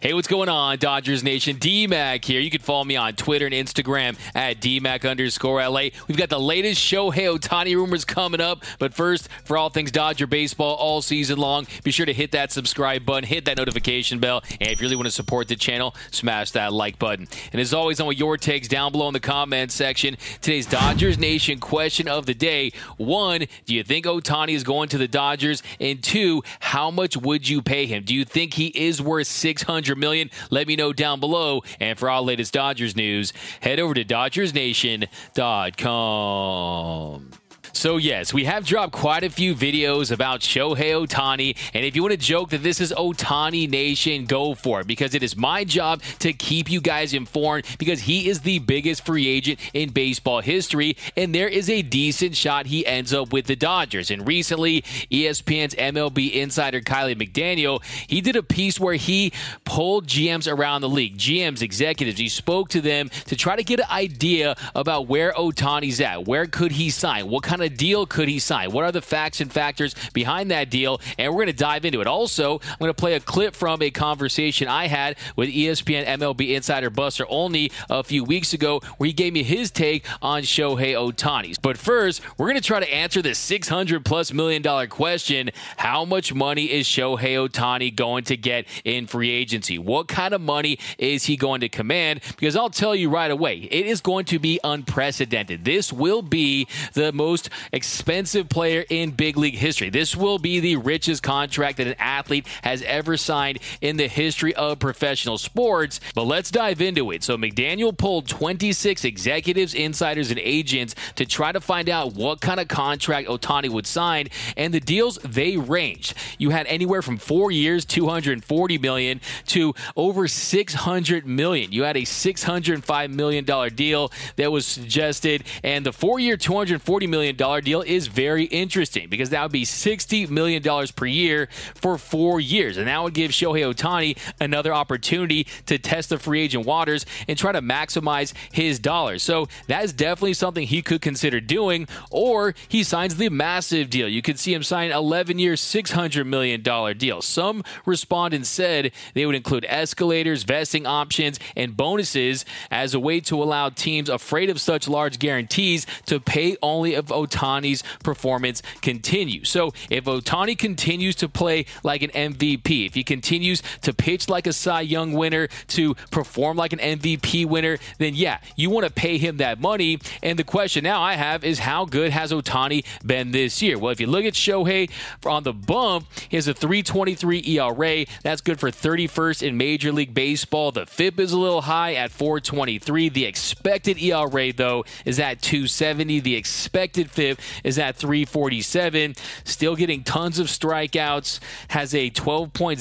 Hey, what's going on, Dodgers Nation? DMAC here. You can follow me on Twitter and Instagram at DMAC underscore LA. We've got the latest Shohei Ohtani rumors coming up. But first, for all things Dodger baseball all season long, be sure to hit that subscribe button, hit that notification bell, and if you really want to support the channel, smash that like button. And as always, I want your takes down below in the comment section. Today's Dodgers Nation question of the day one, do you think Ohtani is going to the Dodgers? And two, how much would you pay him? Do you think he is worth 600 million? Let me know down below. And for all latest Dodgers news, head over to DodgersNation.com. So, yes, we have dropped quite a few videos about Shohei Ohtani. And if you want to joke that this is Ohtani Nation, go for it because it is my job to keep you guys informed because he is the biggest free agent in baseball history. And there is a decent shot he ends up with the Dodgers. And recently, ESPN's MLB insider Kiley McDaniel, he did a piece where he pulled GMs around the league, GMs, executives. He spoke to them to try to get an idea about where Ohtani's at. Where could he sign? What kind kind of deal could he sign? What are the facts and factors behind that deal? And we're going to dive into it. Also, I'm going to play a clip from a conversation I had with ESPN MLB insider Buster Olney a few weeks ago where he gave me his take on Shohei Ohtani. But first, we're going to try to answer the 600 plus million dollar question. How much money is Shohei Ohtani going to get in free agency? What kind of money is he going to command? Because I'll tell you right away, it is going to be unprecedented. This will be the most expensive player in big league history. This will be the richest contract that an athlete has ever signed in the history of professional sports. But let's dive into it. So McDaniel pulled 26 executives, insiders, and agents to try to find out what kind of contract Ohtani would sign, and the deals they ranged. You had anywhere from four years, 240 million, to over 600 million. You had a 605 million dollar deal that was suggested, and the four-year, 240 million dollar deal is very interesting because that would be $60 million per year for four years. And that would give Shohei Ohtani another opportunity to test the free agent waters and try to maximize his dollars. So that is definitely something he could consider doing, or he signs the massive deal. You could see him sign 11 year, $600 million deal. Some respondents said they would include escalators, vesting options, and bonuses as a way to allow teams afraid of such large guarantees to pay only if Ohtani's performance continues. So if Ohtani continues to play like an MVP, if he continues to pitch like a Cy Young winner, to perform like an MVP winner, then yeah, you want to pay him that money. And the question now I have is how good has Ohtani been this year? Well, if you look at Shohei on the bump, he has a 323 ERA. That's good for 31st in Major League Baseball. The FIP is a little high at 423. The expected ERA, though, is at 270. The expected FIP is at 347. Still getting tons of strikeouts. Has a 12.06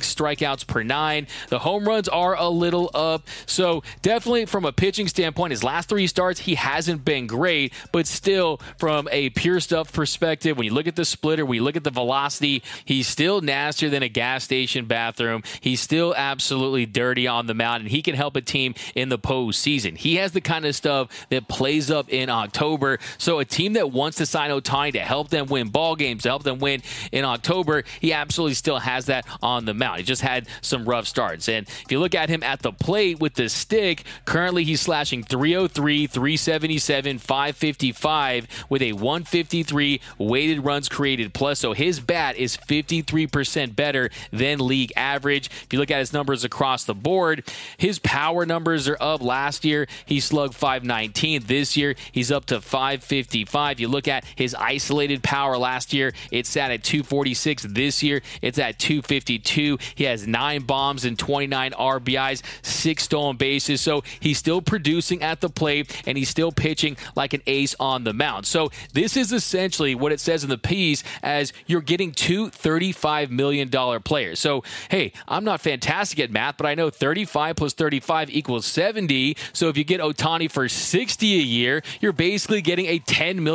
strikeouts per nine. The home runs are a little up. So definitely from a pitching standpoint, his last three starts, he hasn't been great. But still, from a pure stuff perspective, when you look at the splitter, when you look at the velocity, he's still nastier than a gas station bathroom. He's still absolutely dirty on the mound, and he can help a team in the postseason. He has the kind of stuff that plays up in October. So a team that wants to sign Ohtani to help them win ball games, to help them win in October, he absolutely still has that on the mound. He just had some rough starts. And if you look at him at the plate with the stick, currently he's slashing 303, 377, 555 with a 153 weighted runs created plus. So his bat is 53% better than league average. If you look at his numbers across the board, his power numbers are up. Last year, he slugged 519. This year, he's up to 555. 245. You look at his isolated power last year, it sat at 246. This year, it's at 252. He has nine bombs and 29 RBIs, six stolen bases. So he's still producing at the plate and he's still pitching like an ace on the mound. So this is essentially what it says in the piece as you're getting two $35 million players. So, hey, I'm not fantastic at math, but I know 35 plus 35 equals 70. So if you get Ohtani for 60 a year, you're basically getting a $10 million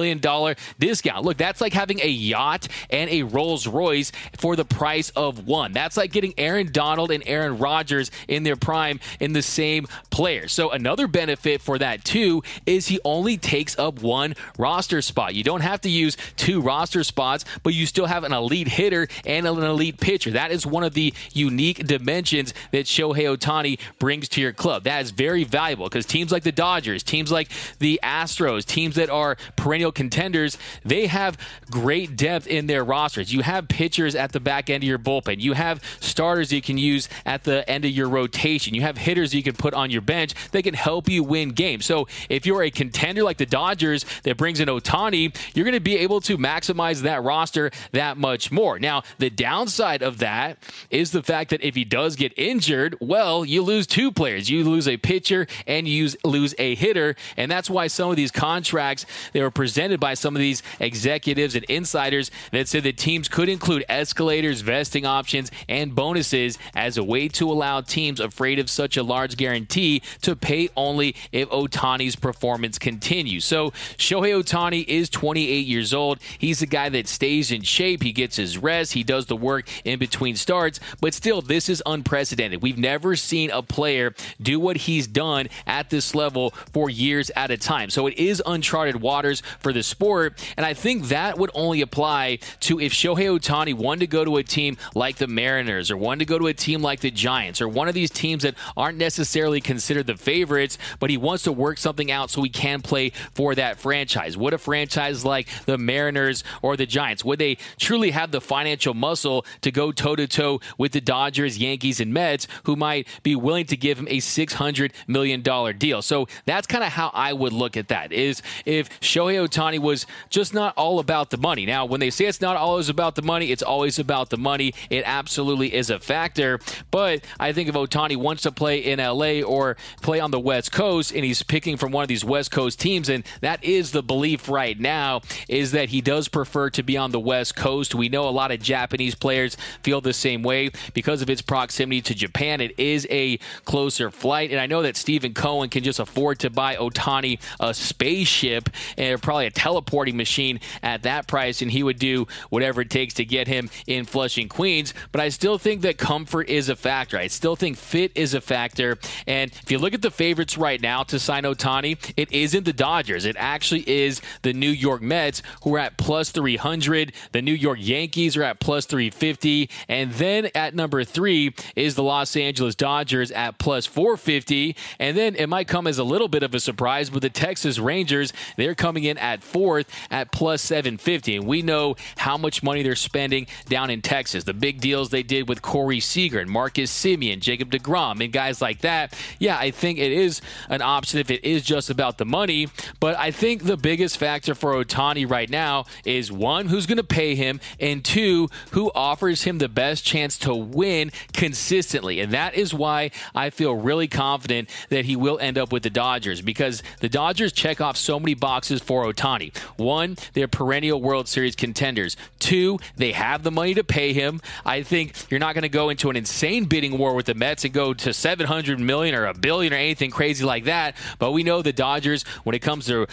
discount. Look, that's like having a yacht and a Rolls Royce for the price of one. That's like getting Aaron Donald and Aaron Rodgers in their prime in the same player. So another benefit for that too is he only takes up one roster spot. You don't have to use two roster spots, but you still have an elite hitter and an elite pitcher. That is one of the unique dimensions that Shohei Ohtani brings to your club. That is very valuable because teams like the Dodgers, teams like the Astros, teams that are perennial contenders, they have great depth in their rosters. You have pitchers at the back end of your bullpen. You have starters you can use at the end of your rotation. You have hitters you can put on your bench that can help you win games. So if you're a contender like the Dodgers that brings in Ohtani, you're going to be able to maximize that roster that much more. Now, the downside of that is the fact that if he does get injured, well, you lose two players. You lose a pitcher and you lose a hitter. And that's why some of these contracts they were presented by some of these executives and insiders that said that teams could include escalators, vesting options, and bonuses as a way to allow teams afraid of such a large guarantee to pay only if Ohtani's performance continues. So Shohei Ohtani is 28 years old. He's a guy that stays in shape. He gets his rest. He does the work in between starts. But still, this is unprecedented. We've never seen a player do what he's done at this level for years at a time. So it is uncharted waters for the sport. And I think that would only apply to if Shohei Ohtani wanted to go to a team like the Mariners or wanted to go to a team like the Giants or one of these teams that aren't necessarily considered the favorites, but he wants to work something out so he can play for that franchise. Would a franchise like the Mariners or the Giants, would they truly have the financial muscle to go toe to toe with the Dodgers, Yankees, and Mets, who might be willing to give him a $600 million deal? So that's kind of how I would look at that is if Shohei Ohtani was just not all about the money. Now, when they say it's not always about the money, it's always about the money. It absolutely is a factor. But I think if Ohtani wants to play in LA or play on the West Coast and he's picking from one of these West Coast teams, and that is the belief right now, is that he does prefer to be on the West Coast. We know a lot of Japanese players feel the same way because of its proximity to Japan. It is a closer flight. And I know that Stephen Cohen can just afford to buy Ohtani a spaceship and probably a teleporting machine at that price, and he would do whatever it takes to get him in Flushing, Queens. But I still think that comfort is a factor. I still think fit is a factor. And if you look at the favorites right now to sign Ohtani, it isn't the Dodgers. It actually is the New York Mets, who are at plus 300. The New York Yankees are at plus 350. And then at number three is the Los Angeles Dodgers at plus 450. And then it might come as a little bit of a surprise, but the Texas Rangers, they're coming in at fourth at plus 750. And we know how much money they're spending down in Texas. The big deals they did with Corey Seager and Marcus Semien, Jacob DeGrom, and guys like that. Yeah, I think it is an option if it is just about the money. But I think the biggest factor for Ohtani right now is one, who's going to pay him, and two, who offers him the best chance to win consistently. And that is why I feel really confident that he will end up with the Dodgers because the Dodgers check off so many boxes for Ohtani. One, they're perennial World Series contenders. Two, they have the money to pay him. I think you're not going to go into an insane bidding war with the Mets and go to 700 million or a billion or anything crazy like that. But we know the Dodgers, when it comes to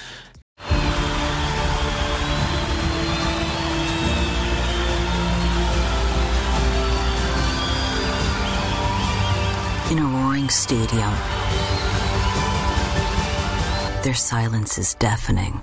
In a roaring stadium, their silence is deafening.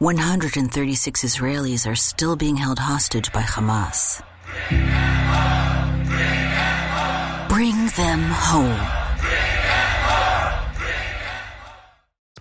136 Israelis are still being held hostage by Hamas. Bring them home.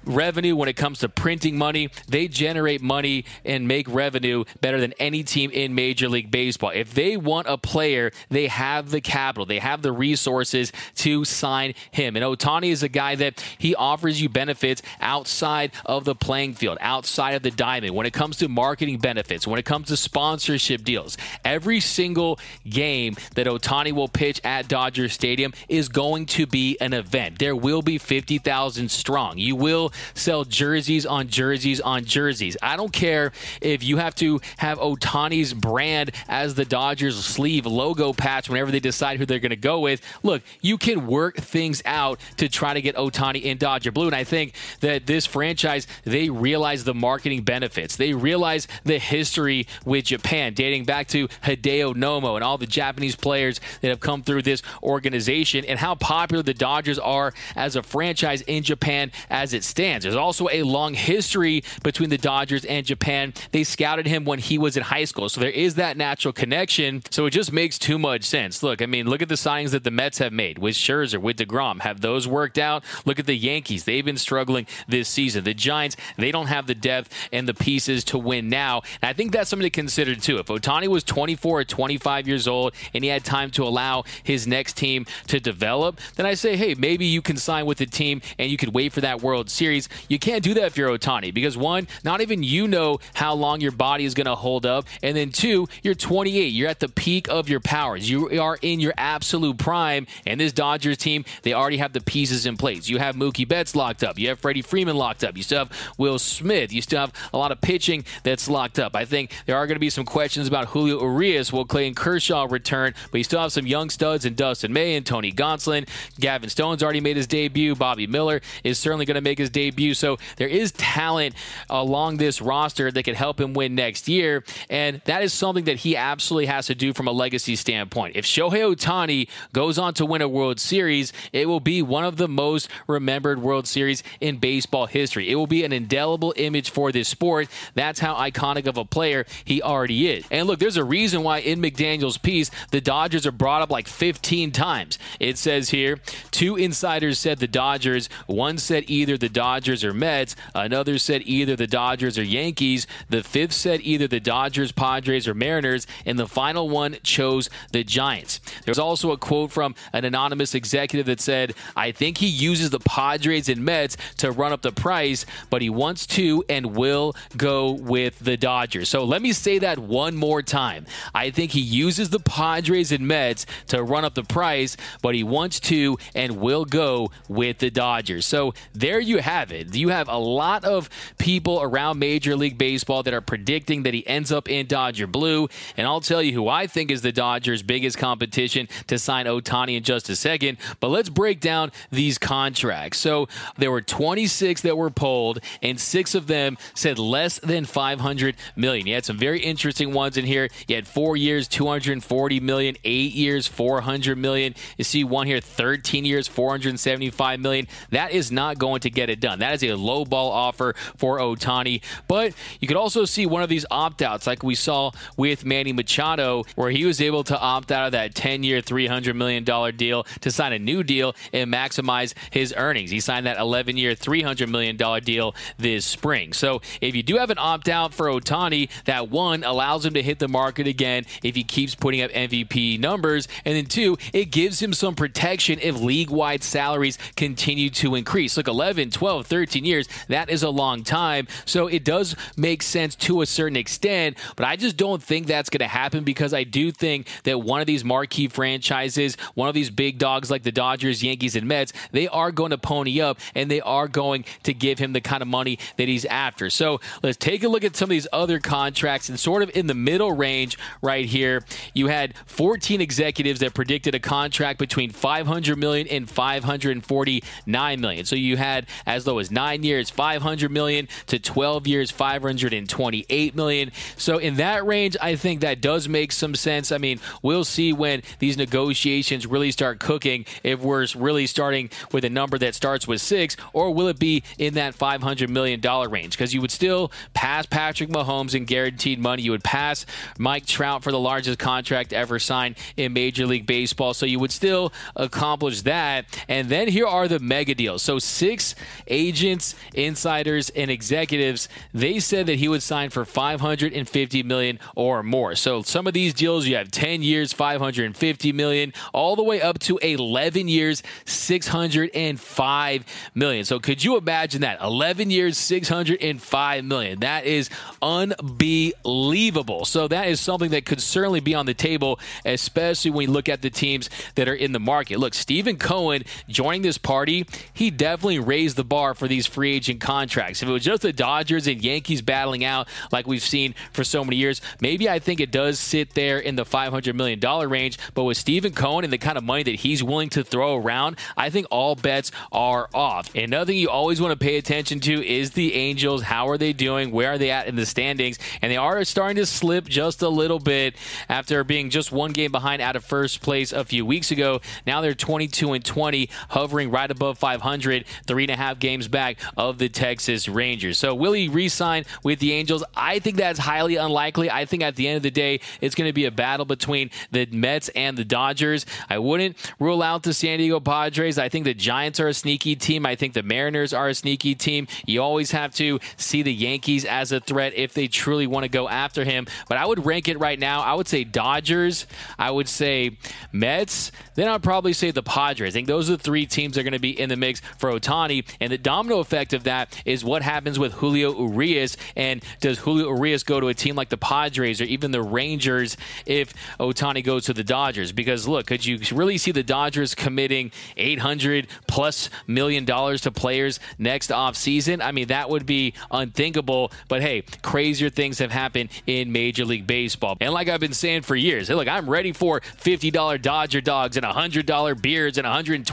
Revenue when it comes to printing money. They generate money and make revenue better than any team in Major League Baseball. If they want a player, they have the capital, they have the resources to sign him. And Ohtani is a guy that he offers you benefits outside of the playing field, outside of the diamond. When it comes to marketing benefits, when it comes to sponsorship deals, every single game that Ohtani will pitch at Dodger Stadium is going to be an event. There will be 50,000 strong. You will sell jerseys on jerseys on jerseys. I don't care if you have to have Ohtani's brand as the Dodgers sleeve logo patch whenever they decide who they're going to go with. Look, you can work things out to try to get Ohtani in Dodger blue. And I think that this franchise, they realize the marketing benefits. They realize the history with Japan, dating back to Hideo Nomo and all the Japanese players that have come through this organization and how popular the Dodgers are as a franchise in Japan as it stands stands. There's also a long history between the Dodgers and Japan. They scouted him when he was in high school, so there is that natural connection. So it just makes too much sense. Look, I mean, look at the signings that the Mets have made with Scherzer, with DeGrom. Have those worked out? Look at the Yankees. They've been struggling this season. The Giants, they don't have the depth and the pieces to win now. And I think that's something to consider too. If Ohtani was 24 or 25 years old and he had time to allow his next team to develop, then I say, hey, maybe you can sign with the team and you could wait for that World Series series. You can't do that if you're Ohtani because one, not even you know how long your body is going to hold up, and then two, you're 28. You're at the peak of your powers. You are in your absolute prime, and this Dodgers team, they already have the pieces in place. You have Mookie Betts locked up. You have Freddie Freeman locked up. You still have Will Smith. You still have a lot of pitching that's locked up. I think there are going to be some questions about Julio Urias. Will Clayton Kershaw return? But you still have some young studs in Dustin May and Tony Gonsolin. Gavin Stone's already made his debut. Bobby Miller is certainly going to make his debut debut. So there is talent uh, along this roster that could help him win next year. And that is something that he absolutely has to do from a legacy standpoint. If Shohei Ohtani goes on to win a World Series, it will be one of the most remembered World Series in baseball history. It will be an indelible image for this sport. That's how iconic of a player he already is. And look, there's a reason why in McDaniel's piece, the Dodgers are brought up like 15 times. It says here, two insiders said the Dodgers, one said either the Dodgers Dodgers or Mets. Another said either the Dodgers or Yankees. The fifth said either the Dodgers, Padres, or Mariners. And the final one chose the Giants. There's also a quote from an anonymous executive that said, I think he uses the Padres and Mets to run up the price, but he wants to and will go with the Dodgers. So let me say that one more time. I think he uses the Padres and Mets to run up the price, but he wants to and will go with the Dodgers. So there you have have it. You have a lot of people around Major League Baseball that are predicting that he ends up in Dodger blue. And I'll tell you who I think is the Dodgers' biggest competition to sign Ohtani in just a second. But let's break down these contracts. So there were 26 that were polled, and six of them said less than 500 million. You had some very interesting ones in here. You had four years, 240 million, eight years, 400 million. You see one here, 13 years, 475 million. That is not going to get it done done. That is a low ball offer for Ohtani. But you could also see one of these opt outs, like we saw with Manny Machado, where he was able to opt out of that 10 year, $300 million deal to sign a new deal and maximize his earnings. He signed that 11 year, $300 million deal this spring. So if you do have an opt out for Ohtani, that one allows him to hit the market again if he keeps putting up MVP numbers. And then two, it gives him some protection if league wide salaries continue to increase. Look, 11, 12, 12, 13 years, that is a long time. So it does make sense to a certain extent, but I just don't think that's going to happen because I do think that one of these marquee franchises, one of these big dogs like the Dodgers, Yankees, and Mets, they are going to pony up and they are going to give him the kind of money that he's after. So let's take a look at some of these other contracts and sort of in the middle range right here. You had 14 executives that predicted a contract between 500 million and 549 million. So you had as low as nine years, 500 million, to 12 years, 528 million. So in that range, I think that does make some sense. I mean, we'll see when these negotiations really start cooking if we're really starting with a number that starts with six, or will it be in that 500 million dollar range? Because you would still pass Patrick Mahomes in guaranteed money. You would pass Mike Trout for the largest contract ever signed in Major League Baseball. So you would still accomplish that. And then here are the mega deals. So six agents, insiders, and executives, they said that he would sign for 550 million or more. So some of these deals you have 10 years, 550 million, all the way up to 11 years, 605 million. So could you imagine that? 11 years, 605 million. That is unbelievable. So that is something that could certainly be on the table, especially when you look at the teams that are in the market. Look, Stephen Cohen joining this party, he definitely raised the bar for these free agent contracts. If it was just the Dodgers and Yankees battling out like we've seen for so many years, maybe I think it does sit there in the $500 million range. But with Stephen Cohen and the kind of money that he's willing to throw around, I think all bets are off. Another thing you always want to pay attention to is the Angels. How are they doing? Where are they at in the standings? And they are starting to slip just a little bit after being just one game behind out of first place a few weeks ago. Now they're 22 and 20, hovering right above 500, three and a half games back of the Texas Rangers. So will he re-sign with the Angels? I think that's highly unlikely. I think at the end of the day, it's going to be a battle between the Mets and the Dodgers. I wouldn't rule out the San Diego Padres. I think the Giants are a sneaky team. I think the Mariners are a sneaky team. You always have to see the Yankees as a threat if they truly want to go after him. But I would rank it right now. I would say Dodgers. I would say Mets. Then I'd probably say the Padres. I think those are the three teams that are going to be in the mix for Ohtani. And the domino effect of that is what happens with Julio Urias. And does Julio Urias go to a team like the Padres or even the Rangers if Ohtani goes to the Dodgers? Because look, could you really see the Dodgers committing 800 plus million dollars to players next off season? I mean, that would be unthinkable. But hey, crazier things have happened in Major League Baseball. And like I've been saying for years, hey, look, I'm ready for $50 Dodger dogs and $100 beards and $120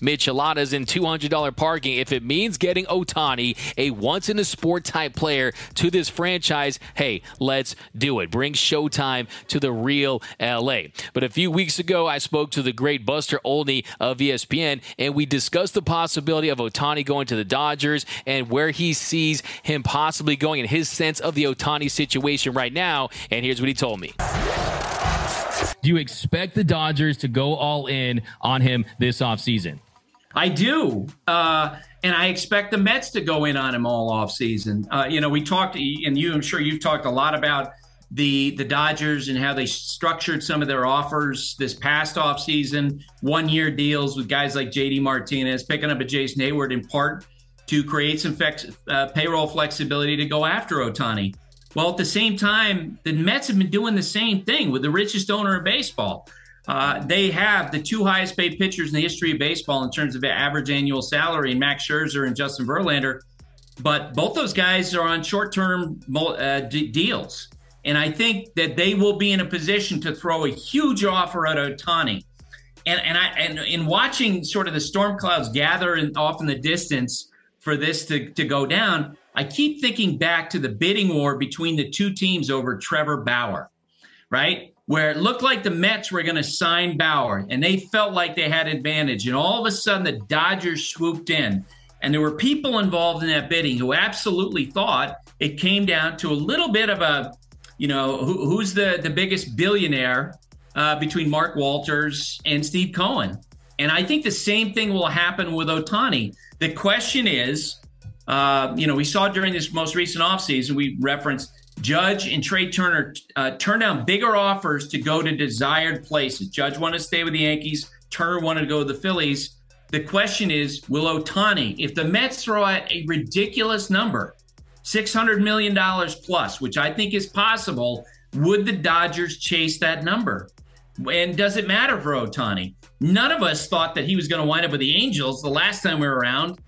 micheladas and $200 parking. If it means getting Ohtani, a once in a sport type player, to this franchise, hey, let's do it. Bring Showtime to the real LA. But a few weeks ago, I spoke to the great Buster Olney of ESPN, and we discussed the possibility of Ohtani going to the Dodgers and where he sees him possibly going and his sense of the Ohtani situation right now. And here's what he told me. Do you expect the Dodgers to go all in on him this offseason? I do. Uh, and I expect the Mets to go in on him all offseason. Uh, you know, we talked, and you, I'm sure you've talked a lot about the the Dodgers and how they structured some of their offers this past offseason, one year deals with guys like JD Martinez, picking up a Jason Heyward in part to create some uh, payroll flexibility to go after Ohtani. Well, at the same time, the Mets have been doing the same thing with the richest owner of baseball. Uh, they have the two highest paid pitchers in the history of baseball in terms of average annual salary, Max Scherzer and Justin Verlander. But both those guys are on short term uh, d- deals. And I think that they will be in a position to throw a huge offer at Ohtani. And, and I and in watching sort of the storm clouds gather in, off in the distance for this to, to go down, I keep thinking back to the bidding war between the two teams over Trevor Bauer, right? Where it looked like the Mets were going to sign Bauer and they felt like they had advantage. And all of a sudden, the Dodgers swooped in. And there were people involved in that bidding who absolutely thought it came down to a little bit of a, you know, who, who's the, the biggest billionaire uh, between Mark Walters and Steve Cohen. And I think the same thing will happen with Ohtani. The question is, uh, you know, we saw during this most recent offseason, we referenced Judge and Trea Turner uh, turned down bigger offers to go to desired places. Judge wanted to stay with the Yankees. Turner wanted to go to the Phillies. The question is, will Ohtani, if the Mets throw out a ridiculous number, $600 million plus, which I think is possible, would the Dodgers chase that number? And does it matter for Ohtani? None of us thought that he was going to wind up with the Angels the last time we were around.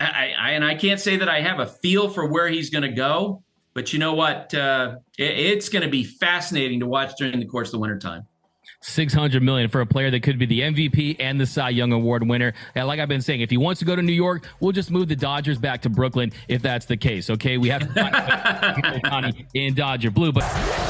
I, I, and I can't say that I have a feel for where he's going to go, but you know what? Uh, it, it's going to be fascinating to watch during the course of the wintertime. 600 million for a player that could be the MVP and the Cy Young Award winner. And like I've been saying, if he wants to go to New York, we'll just move the Dodgers back to Brooklyn if that's the case. Okay, we have to find in Dodger blue, but.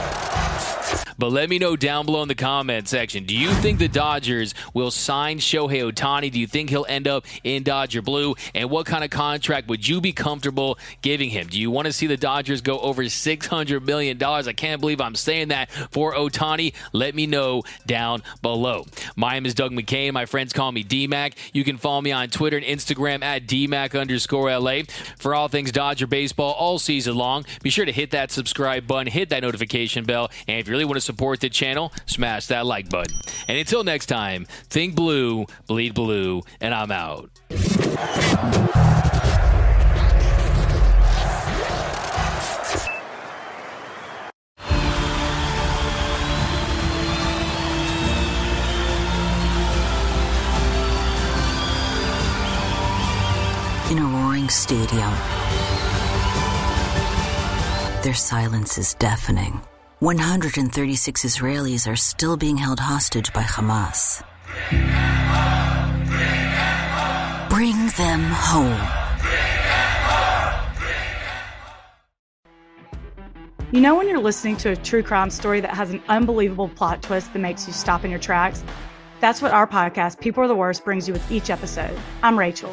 But let me know down below in the comment section. Do you think the Dodgers will sign Shohei Ohtani? Do you think he'll end up in Dodger Blue? And what kind of contract would you be comfortable giving him? Do you want to see the Dodgers go over $600 million? I can't believe I'm saying that for Ohtani. Let me know down below. My name is Doug McKay. My friends call me DMAC. You can follow me on Twitter and Instagram at DMAC underscore LA for all things Dodger baseball all season long. Be sure to hit that subscribe button, hit that notification bell, and if you really want to support the channel, smash that like button. And until next time, think blue, bleed blue, and I'm out. In a roaring stadium, their silence is deafening. 136 Israelis are still being held hostage by Hamas. Bring them home. You know, when you're listening to a true crime story that has an unbelievable plot twist that makes you stop in your tracks? That's what our podcast, People Are the Worst, brings you with each episode. I'm Rachel.